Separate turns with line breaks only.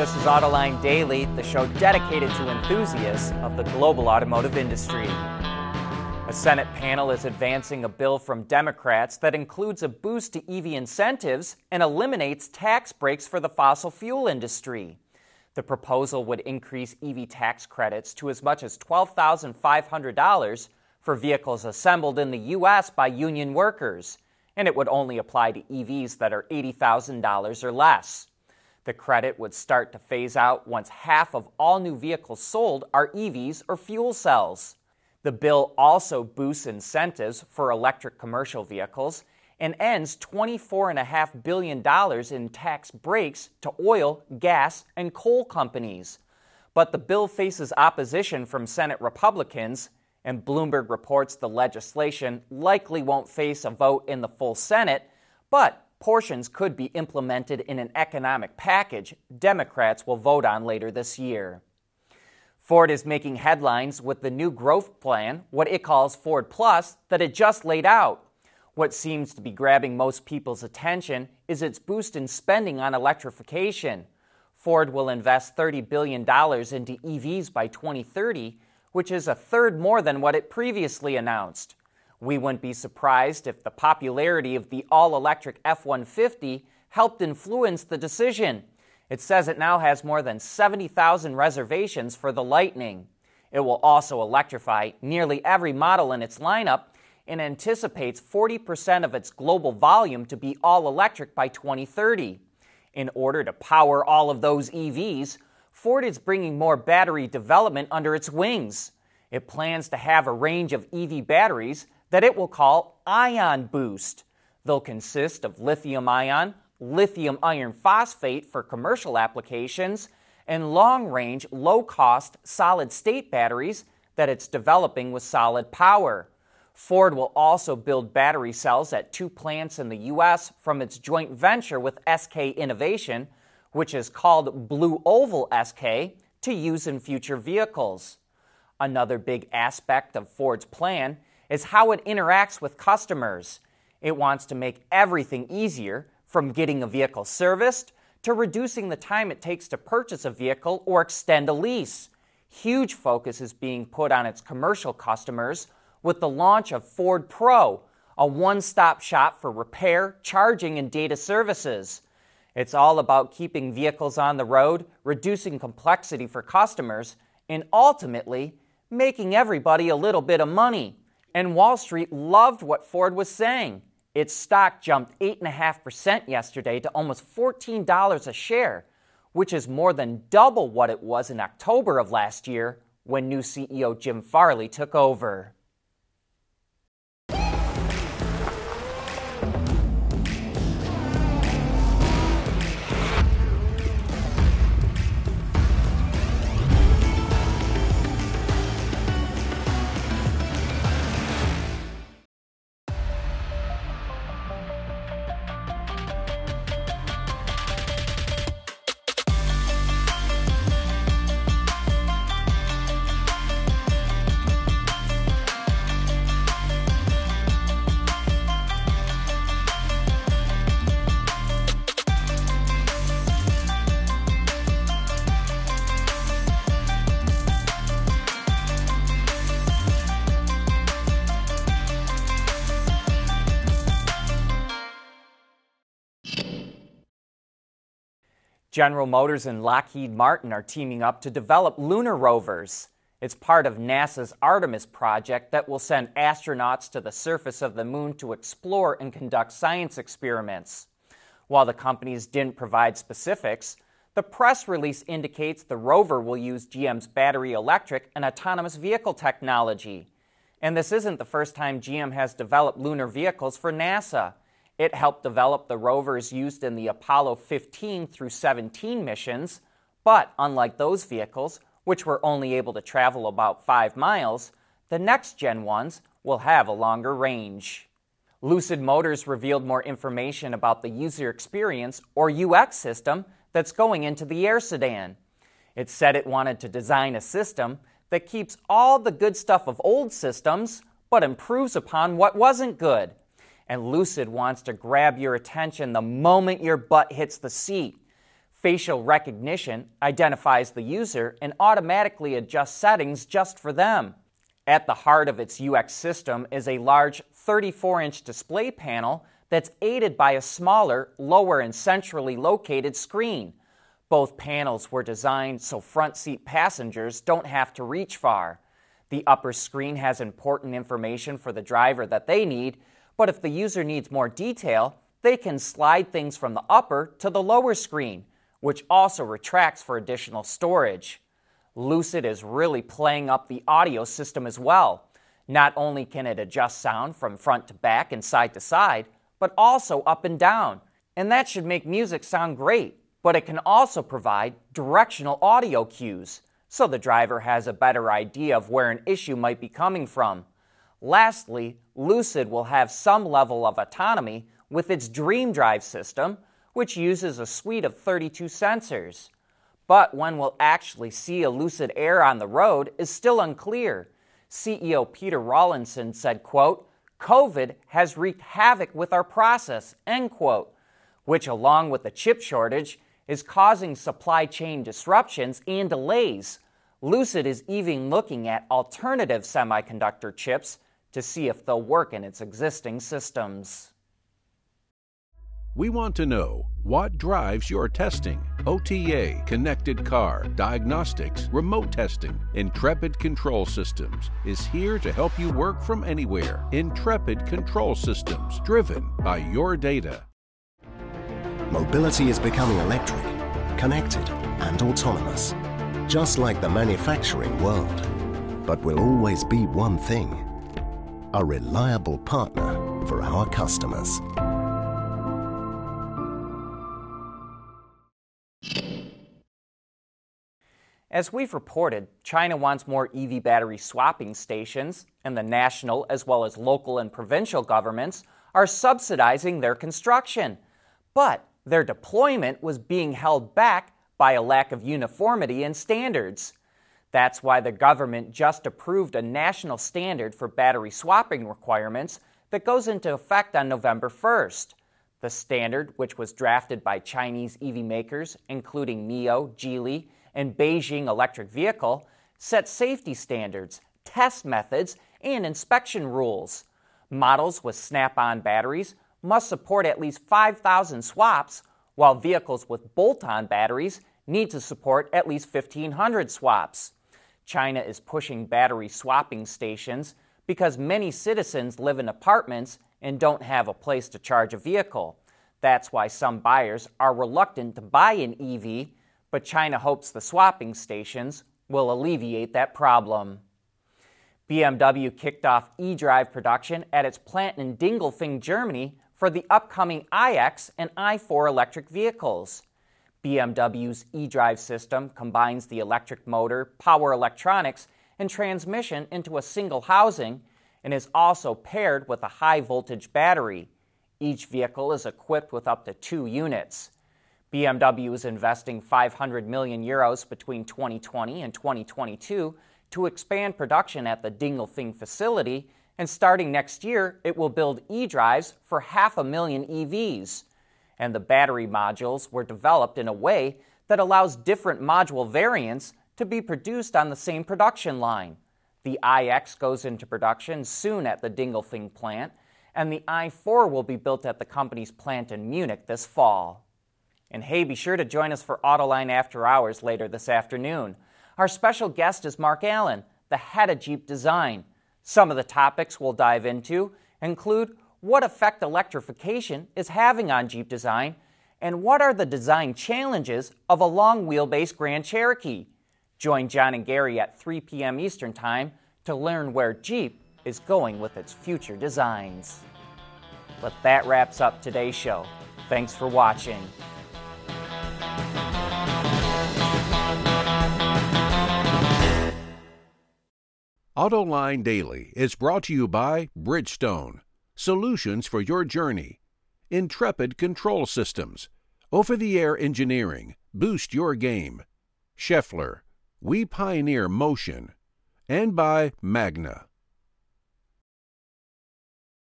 This is Autoline Daily, the show dedicated to enthusiasts of the global automotive industry. A Senate panel is advancing a bill from Democrats that includes a boost to EV incentives and eliminates tax breaks for the fossil fuel industry. The proposal would increase EV tax credits to as much as $12,500 for vehicles assembled in the U.S. by union workers, and it would only apply to EVs that are $80,000 or less. The credit would start to phase out once half of all new vehicles sold are EVs or fuel cells. The bill also boosts incentives for electric commercial vehicles and ends $24.5 billion in tax breaks to oil, gas, and coal companies. But the bill faces opposition from Senate Republicans, and Bloomberg reports the legislation likely won't face a vote in the full Senate, but portions could be implemented in an economic package Democrats will vote on later this year. Ford is making headlines with the new growth plan, what it calls Ford Plus, that it just laid out. What seems to be grabbing most people's attention is its boost in spending on electrification. Ford will invest $30 billion into EVs by 2030, which is a third more than what it previously announced. We wouldn't be surprised if the popularity of the all electric F 150 helped influence the decision. It says it now has more than 70,000 reservations for the Lightning. It will also electrify nearly every model in its lineup and anticipates 40% of its global volume to be all electric by 2030. In order to power all of those EVs, Ford is bringing more battery development under its wings. It plans to have a range of EV batteries that it will call Ion Boost. They'll consist of lithium ion, lithium iron phosphate for commercial applications, and long range, low cost solid state batteries that it's developing with Solid Power. Ford will also build battery cells at two plants in the U.S. from its joint venture with SK Innovation, which is called Blue Oval SK, to use in future vehicles. Another big aspect of Ford's plan is how it interacts with customers. It wants to make everything easier, from getting a vehicle serviced to reducing the time it takes to purchase a vehicle or extend a lease. Huge focus is being put on its commercial customers with the launch of Ford Pro, a one stop shop for repair, charging, and data services. It's all about keeping vehicles on the road, reducing complexity for customers, and ultimately making everybody a little bit of money. And Wall Street loved what Ford was saying. Its stock jumped 8.5% yesterday to almost $14 a share, which is more than double what it was in October of last year when new CEO Jim Farley took over. General Motors and Lockheed Martin are teaming up to develop lunar rovers. It's part of NASA's Artemis project that will send astronauts to the surface of the moon to explore and conduct science experiments. While the companies didn't provide specifics, the press release indicates the rover will use GM's battery electric and autonomous vehicle technology. And this isn't the first time GM has developed lunar vehicles for NASA. It helped develop the rovers used in the Apollo 15 through 17 missions, but unlike those vehicles, which were only able to travel about 5 miles, the next gen ones will have a longer range. Lucid Motors revealed more information about the user experience or UX system that's going into the Air sedan. It said it wanted to design a system that keeps all the good stuff of old systems but improves upon what wasn't good and Lucid wants to grab your attention the moment your butt hits the seat. Facial recognition identifies the user and automatically adjusts settings just for them. At the heart of its UX system is a large 34 inch display panel that's aided by a smaller, lower, and centrally located screen. Both panels were designed so front seat passengers don't have to reach far. The upper screen has important information for the driver that they need, but if the user needs more detail, they can slide things from the upper to the lower screen, which also retracts for additional storage. Lucid is really playing up the audio system as well. Not only can it adjust sound from front to back and side to side, but also up and down. And that should make music sound great, but it can also provide directional audio cues so the driver has a better idea of where an issue might be coming from. Lastly, Lucid will have some level of autonomy with its Dream Drive system, which uses a suite of 32 sensors. But when we'll actually see a Lucid Air on the road is still unclear. CEO Peter Rawlinson said, quote, COVID has wreaked havoc with our process, end quote, which along with the chip shortage is causing supply chain disruptions and delays. Lucid is even looking at alternative semiconductor chips to see if they'll work in its existing systems.
We want to know what drives your testing. OTA, connected car, diagnostics, remote testing. Intrepid Control Systems is here to help you work from anywhere. Intrepid Control Systems, driven by your data.
Mobility is becoming electric, connected, and autonomous, just like the manufacturing world. But will always be one thing a reliable partner for our customers.
As we've reported, China wants more EV battery swapping stations, and the national as well as local and provincial governments are subsidizing their construction. But their deployment was being held back by a lack of uniformity in standards. That's why the government just approved a national standard for battery swapping requirements that goes into effect on November 1st. The standard, which was drafted by Chinese EV makers, including NIO, Geely, and Beijing Electric Vehicle, sets safety standards, test methods, and inspection rules. Models with snap on batteries must support at least 5,000 swaps, while vehicles with bolt on batteries need to support at least 1,500 swaps. China is pushing battery swapping stations because many citizens live in apartments and don't have a place to charge a vehicle. That's why some buyers are reluctant to buy an EV, but China hopes the swapping stations will alleviate that problem. BMW kicked off eDrive production at its plant in Dingolfing, Germany for the upcoming iX and i4 electric vehicles. BMW's eDrive system combines the electric motor, power electronics, and transmission into a single housing and is also paired with a high voltage battery. Each vehicle is equipped with up to two units. BMW is investing 500 million euros between 2020 and 2022 to expand production at the Dingolfing facility and starting next year, it will build e drives for half a million EVs. And the battery modules were developed in a way that allows different module variants to be produced on the same production line. The iX goes into production soon at the Dingolfing plant, and the i4 will be built at the company's plant in Munich this fall. And hey, be sure to join us for Autoline After Hours later this afternoon. Our special guest is Mark Allen, the head of Jeep Design. Some of the topics we'll dive into include what effect electrification is having on Jeep design and what are the design challenges of a long wheelbase Grand Cherokee. Join John and Gary at 3 p.m. Eastern Time to learn where Jeep is going with its future designs. But that wraps up today's show. Thanks for watching.
AutoLine Daily is brought to you by Bridgestone, solutions for your journey, Intrepid Control Systems, over the air engineering, boost your game, Schaeffler, we pioneer motion, and by Magna.